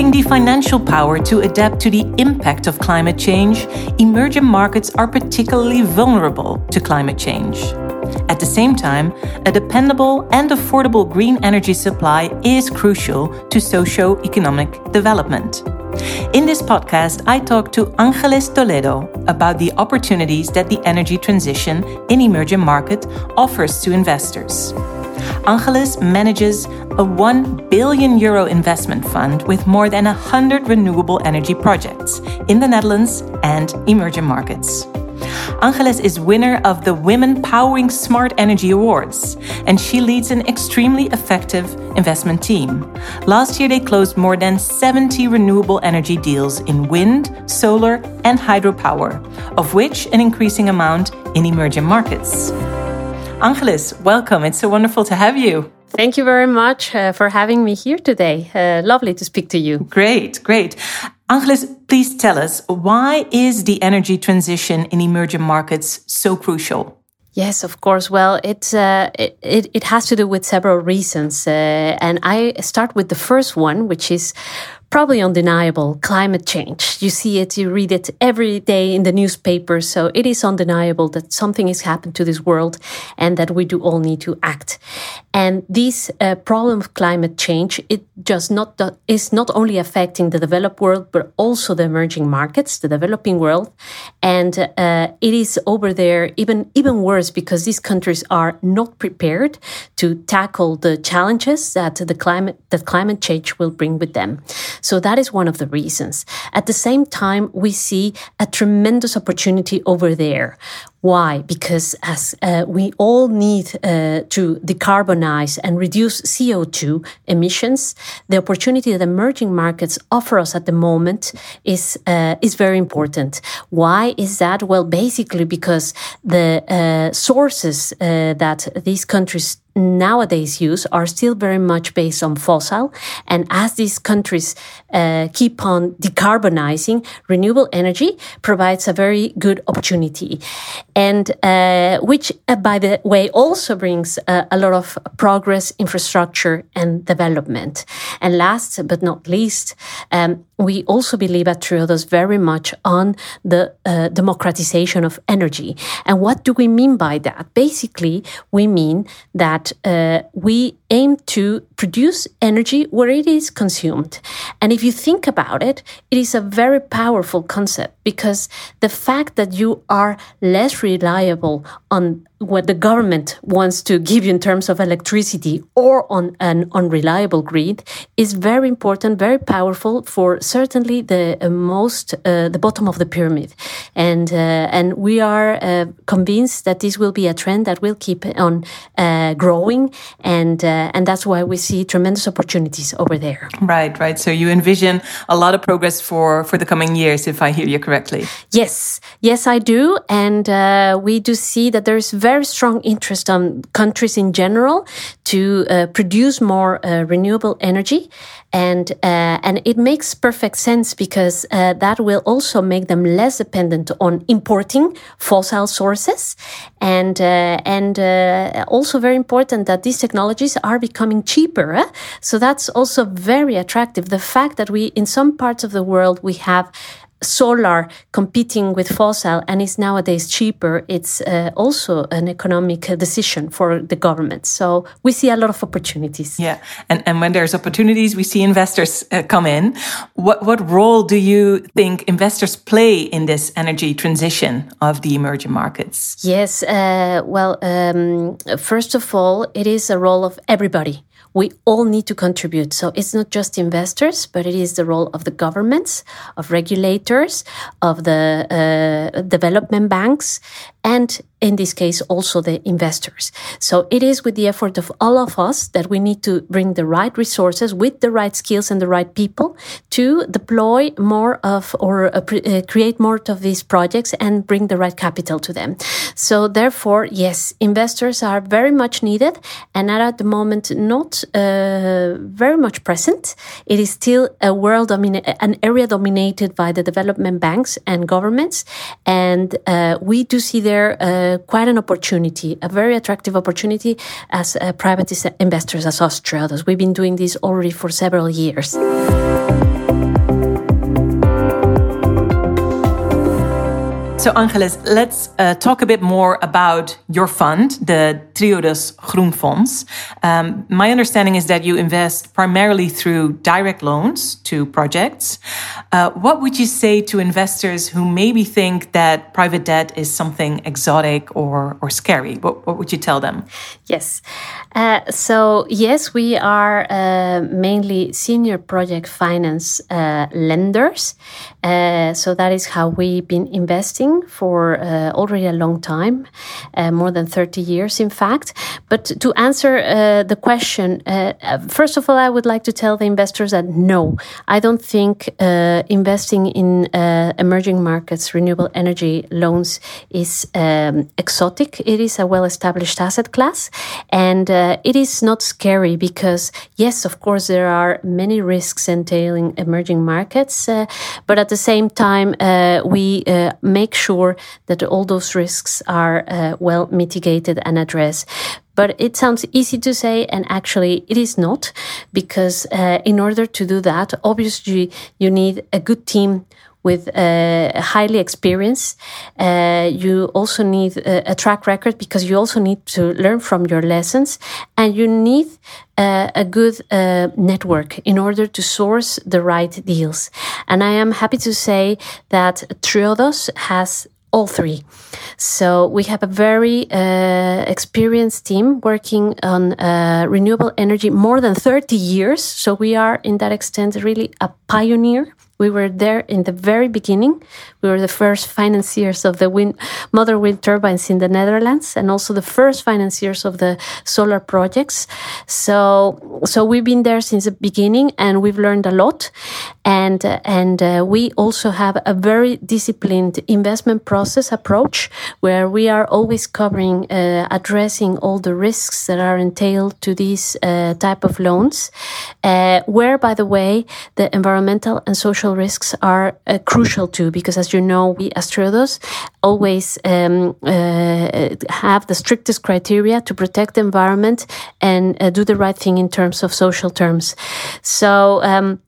Lacking the financial power to adapt to the impact of climate change, emerging markets are particularly vulnerable to climate change. At the same time, a dependable and affordable green energy supply is crucial to socio-economic development. In this podcast, I talk to Angeles Toledo about the opportunities that the energy transition in emerging markets offers to investors. Angeles manages a 1 billion euro investment fund with more than 100 renewable energy projects in the Netherlands and emerging markets. Angeles is winner of the Women Powering Smart Energy Awards, and she leads an extremely effective investment team. Last year, they closed more than 70 renewable energy deals in wind, solar, and hydropower, of which an increasing amount in emerging markets. Angeles, welcome. It's so wonderful to have you. Thank you very much uh, for having me here today. Uh, lovely to speak to you. Great, great. Angeles, please tell us why is the energy transition in emerging markets so crucial? Yes, of course. Well, it, uh, it, it has to do with several reasons, uh, and I start with the first one, which is probably undeniable climate change. You see it, you read it every day in the newspapers. So it is undeniable that something has happened to this world and that we do all need to act. And this uh, problem of climate change, it just not is not only affecting the developed world, but also the emerging markets, the developing world. And uh, it is over there even, even worse because these countries are not prepared to tackle the challenges that the climate, that climate change will bring with them. So that is one of the reasons. At the same time, we see a tremendous opportunity over there. Why? Because as uh, we all need uh, to decarbonize and reduce CO2 emissions, the opportunity that emerging markets offer us at the moment is uh, is very important. Why is that? Well, basically because the uh, sources uh, that these countries nowadays use are still very much based on fossil. And as these countries uh, keep on decarbonizing, renewable energy provides a very good opportunity. And uh, which, uh, by the way, also brings uh, a lot of progress, infrastructure, and development. And last but not least, um, we also believe at Triodos very much on the uh, democratization of energy. And what do we mean by that? Basically, we mean that uh, we aim to produce energy where it is consumed. And if you think about it, it is a very powerful concept because the fact that you are less reliable on what the government wants to give you in terms of electricity or on an unreliable grid is very important, very powerful for certainly the uh, most uh, the bottom of the pyramid, and uh, and we are uh, convinced that this will be a trend that will keep on uh, growing, and uh, and that's why we see tremendous opportunities over there. Right, right. So you envision a lot of progress for for the coming years, if I hear you correctly. Yes, yes, I do, and we do see that there is very very strong interest on countries in general to uh, produce more uh, renewable energy. And uh, and it makes perfect sense because uh, that will also make them less dependent on importing fossil sources. And uh, and also very important that these technologies are becoming cheaper eh? so that's also very attractive. The fact that we in some parts of the world we have solar competing with fossil and is nowadays cheaper, it's uh, also an economic decision for the government. So we see a lot of opportunities. Yeah, and and when there's opportunities, we see investors uh, come in. What what role do you think investors play in this energy transition of the emerging markets? Yes, uh, well, um, first of all, it is a role of everybody we all need to contribute. So it's not just investors, but it is the role of the governments, of regulators, of the uh, development banks, and in this case, also the investors. So it is with the effort of all of us that we need to bring the right resources with the right skills and the right people to deploy more of or uh, uh, create more of these projects and bring the right capital to them. So therefore, yes, investors are very much needed and are at the moment not uh, very much present. It is still a world, an area dominated by the development banks and governments. And uh, we do see there uh, quite an opportunity, a very attractive opportunity as uh, private investors, as Triodos. We've been doing this already for several years. So, Angeles, let's uh, talk a bit more about your fund, the Triodos Groenfonds. Um, my understanding is that you invest primarily through direct loans to projects. Uh, what would you say to investors who maybe think that private debt is something exotic or, or scary? What, what would you tell them? Yes. Uh, so, yes, we are uh, mainly senior project finance uh, lenders. Uh, so, that is how we've been investing for uh, already a long time, uh, more than 30 years, in fact. But to answer the question, first of all, I would like to tell the investors that no, I don't think investing in emerging markets, renewable energy loans is um, exotic. It is a well established asset class. And uh, it is not scary because, yes, of course, there are many risks entailing emerging markets, uh, but at the same time, uh, we uh, make sure that all those risks are uh, well mitigated and addressed. But it sounds easy to say, and actually it is not, because uh, in order to do that, obviously you need a good team with uh, highly experienced. Uh, you also need a, a, track record because you also need to learn from your lessons, and you need uh, a good uh, network in order to source the right deals. And I am happy to say that Triodos has all three. So we have a very uh, experienced team working on uh, renewable energy more than 30 years. So we are, in that extent, really a pioneer we were there in the very beginning. We were the first financiers of the wind, mother wind turbines in the Netherlands, and also the first financiers of the solar projects. So, so we've been there since the beginning, and we've learned a lot. And and uh, we also have a very disciplined investment process approach, where we are always covering, uh, addressing all the risks that are entailed to these uh, type of loans. Uh, where, by the way, the environmental and social risks are uh, crucial too, because as you know, we as Triodos always um, uh, have the strictest criteria to protect the environment and do the right thing in terms of social terms. So, um,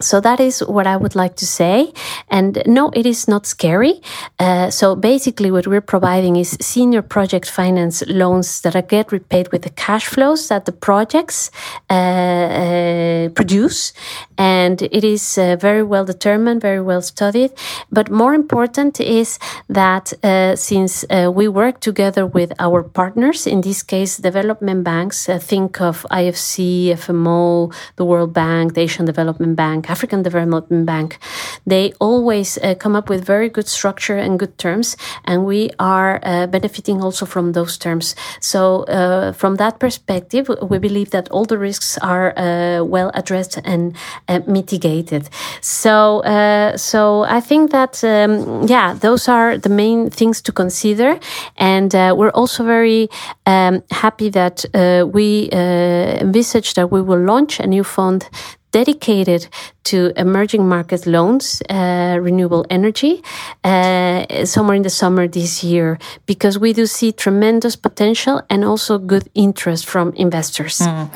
so that is what I would like to say. And no, it is not scary. Uh, so basically, what we're providing is senior project finance loans that are get repaid with the cash flows that the projects uh, uh, produce, and it is uh, very well determined, very well studied. But more important is that uh, since uh, we work together with our partners, in this case, development banks, think of IFC, FMO, the World Bank, the Asian Development Bank. African Development Bank, they always uh, come up with very good structure and good terms, and we are uh, benefiting also from those terms. So, uh, from that perspective, we believe that all the risks are uh, well addressed and uh, mitigated. So, uh, so I think that um, yeah, those are the main things to consider, and we're also very um, happy that we envisage that we will launch a new fund dedicated to emerging market loans, uh, renewable energy, uh, somewhere in the summer this year, because we do see tremendous potential and also good interest from investors. Mm.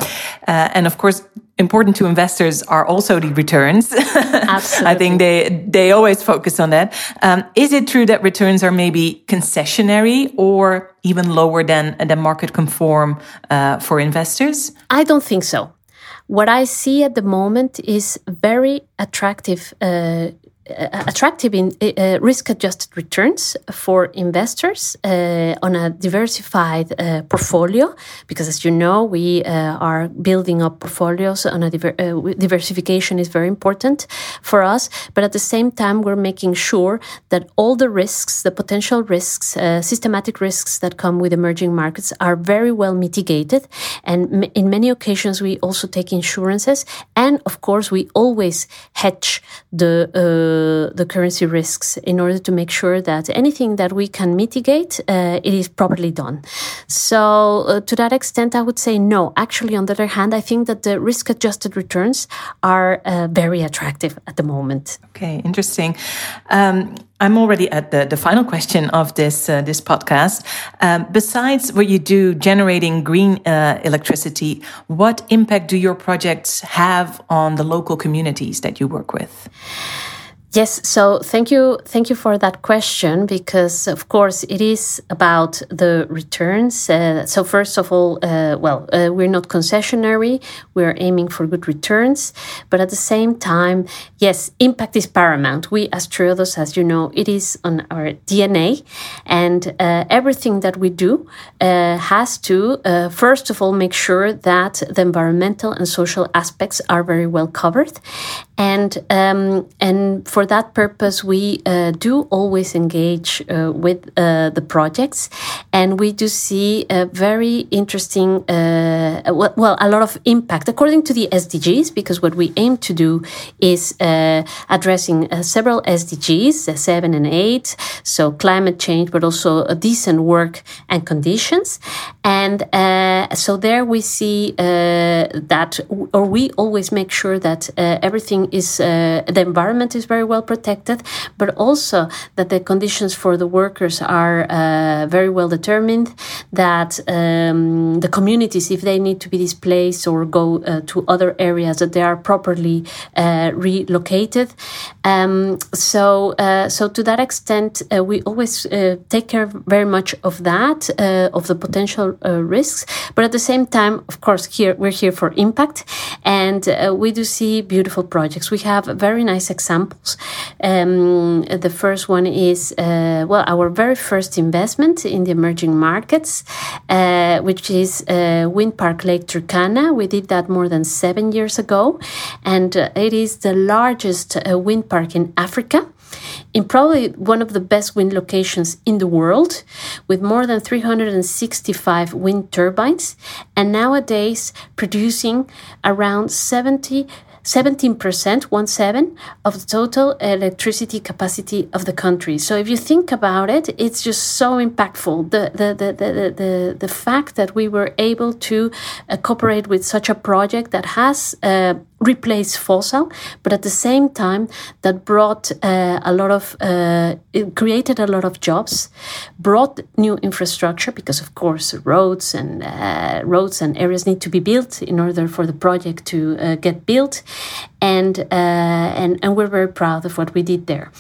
Uh, and of course, important to investors are also the returns. Absolutely. I think they they always focus on that. Um, is it true that returns are maybe concessionary or even lower than than market conform uh, for investors? I don't think so. What I see at the moment is very attractive uh, attractive in uh, risk adjusted returns for investors uh, on a diversified uh, portfolio because as you know we uh, are building up portfolios on a diver uh, diversification is very important for us but at the same time we're making sure that all the risks the potential risks systematic risks that come with emerging markets are very well mitigated. And in many occasions we also take insurances. And of course we always hedge the the currency risks in order to make sure that anything that we can mitigate, uh, it is properly done. So uh, to that extent, I would say no. Actually, on the other hand, I think that the risk-adjusted returns are uh, very attractive at the moment. Okay, interesting. Um, I'm already at the, the final question of this uh, this podcast. Um, besides what you do generating green uh, electricity, what impact do your projects have on the local communities that you work with? Yes, so thank you, thank you for that question because, of course, it is about the returns. Uh, so first of all, uh, well, uh, we're not concessionary; we're aiming for good returns, but at the same time, yes, impact is paramount. We, as Triodos, as you know, it is on our DNA, and uh, everything that we do uh, has to, uh, first of all, make sure that the environmental and social aspects are very well covered, and um, and for that purpose, we uh, do always engage uh, with uh, the projects, and we do see a very interesting, uh, well, a lot of impact according to the SDGs, because what we aim to do is uh, addressing uh, several SDGs, seven and eight, so climate change, but also decent work and conditions, and so there we see that, or we always make sure that everything is the environment is very well protected, but also that the conditions for the workers are uh, very well determined. That um, the communities, if they need to be displaced or go uh, to other areas, that they are properly uh, relocated. Um, so, uh, so to that extent, uh, we always take care very much of that, of the potential risks. But at the same time, of course, here we're here for impact, and we do see beautiful projects. We have very nice examples. Um, the first one is, uh, well, our very first investment in the emerging markets, uh, which is uh, Wind Park Lake Turkana. We did that more than seven years ago, and uh, it is the largest uh, wind park in Africa in probably one of the best wind locations in the world, with more than 365 wind turbines, and nowadays producing around 70 17%, one seven, of the total electricity capacity of the country. So if you think about it, it's just so impactful. The, the, the, the, the, the fact that we were able to uh, cooperate with such a project that has uh, replace fossil, but at the same time that brought uh, a lot of, uh, created a lot of jobs, brought new infrastructure because of course roads and uh, roads and areas need to be built in order for the project to uh, get built, and uh, and and we're very proud of what we did there.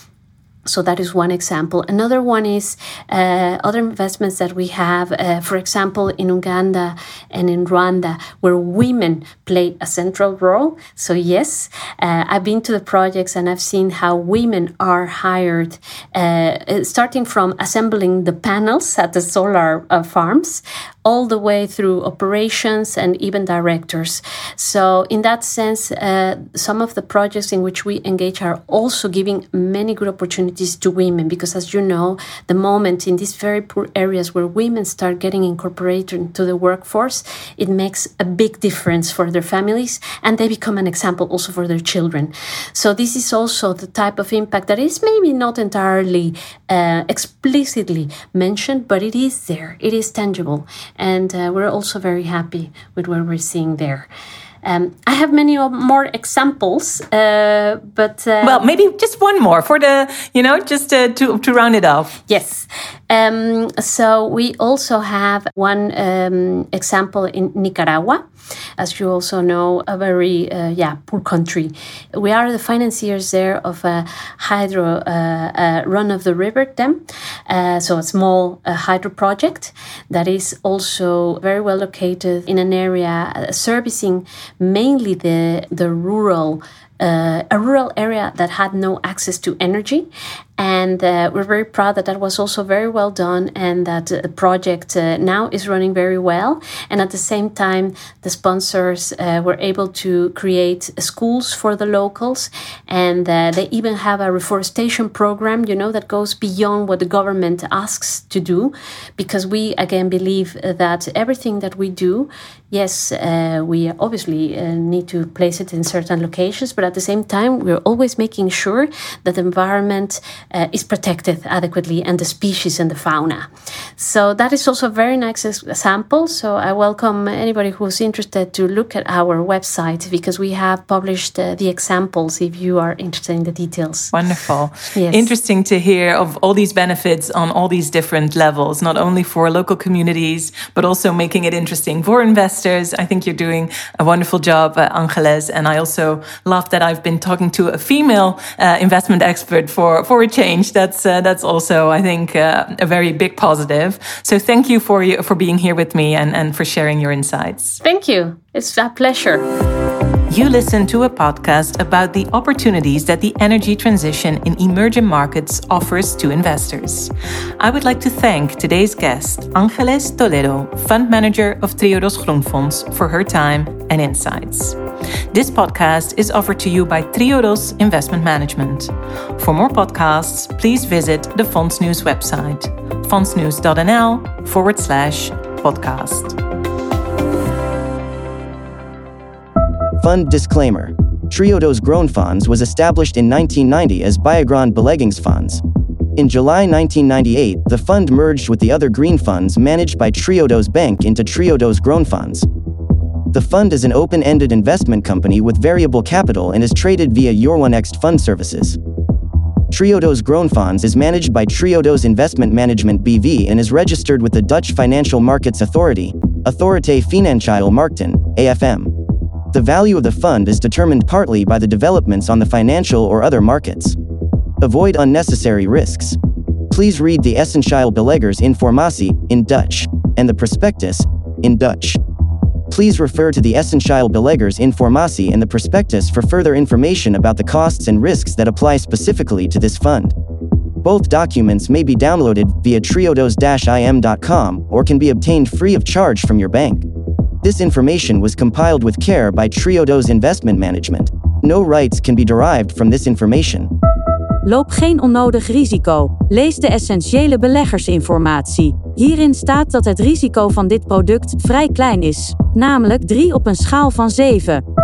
So that is one example. Another one is uh, other investments that we have, uh, for example, in Uganda and in Rwanda, where women play a central role. So yes, uh, I've been to the projects and I've seen how women are hired, uh, starting from assembling the panels at the solar uh, farms, all the way through operations and even directors. So in that sense, uh, some of the projects in which we engage are also giving many good opportunities to women because, as you know, the moment in these very poor areas where women start getting incorporated into the workforce, it makes a big difference for their families and they become an example also for their children. So, this is also the type of impact that is maybe not entirely uh, explicitly mentioned, but it is there, it is tangible. And uh, we're also very happy with what we're seeing there. Um, I have many more examples, uh, but uh, well, maybe just one more for the you know just uh, to to round it off. Yes. Um, so we also have one um, example in Nicaragua, as you also know, a very uh, yeah poor country. We are the financiers there of a hydro uh, run of the river dam, so a small hydro project that is also very well located in an area servicing mainly the the rural uh, a rural area that had no access to energy And uh, we're very proud that that was also very well done and that the project uh, now is running very well. And at the same time, the sponsors uh, were able to create schools for the locals. And uh, they even have a reforestation program, you know, that goes beyond what the government asks to do. Because we, again, believe that everything that we do, yes, uh, we obviously uh, need to place it in certain locations, but at the same time, we're always making sure that the environment uh, is protected adequately and the species and the fauna. So that is also a very nice example. So I welcome anybody who's interested to look at our website because we have published uh, the examples if you are interested in the details. Wonderful. Yes. Interesting to hear of all these benefits on all these different levels, not only for local communities, but also making it interesting for investors. I think you're doing a wonderful job, uh, Angeles. And I also love that I've been talking to a female uh, investment expert for, for a change. That's, uh, that's also, I think, uh, a very big positive. So thank you for, you, for being here with me and, and for sharing your insights. Thank you. It's a pleasure. You listen to a podcast about the opportunities that the energy transition in emerging markets offers to investors. I would like to thank today's guest, Angeles Toledo, fund manager of Triodos Groenfonds, for her time and insights. This podcast is offered to you by Triodos Investment Management. For more podcasts, please visit the Fondsnieuws website, fondsnieuws.nl forward slash podcast. Fund disclaimer Triodos Groenfonds was established in 1990 as Biogrond Beleggingsfonds. In July 1998, the fund merged with the other green funds managed by Triodos Bank into Triodos Groenfonds. The fund is an open ended investment company with variable capital and is traded via Euronext Fund Services. Triodos Groenfonds is managed by Triodos Investment Management BV and is registered with the Dutch Financial Markets Authority, Autoriteit Financiële Markten, AFM. The value of the fund is determined partly by the developments on the financial or other markets. Avoid unnecessary risks. Please read the Essentiële Beleggers Informatie in Dutch and the prospectus in Dutch. Please refer to the Essentiële Beleggers Informatie and the prospectus for further information about the costs and risks that apply specifically to this fund. Both documents may be downloaded via triodos-im.com or can be obtained free of charge from your bank. This information was compiled with care by Triodos Investment Management. No rights can be derived from this information. Loop geen onnodig risico. Lees de essentiële beleggersinformatie. Hierin staat dat het risico van dit product vrij klein is, namelijk 3 op een schaal van 7.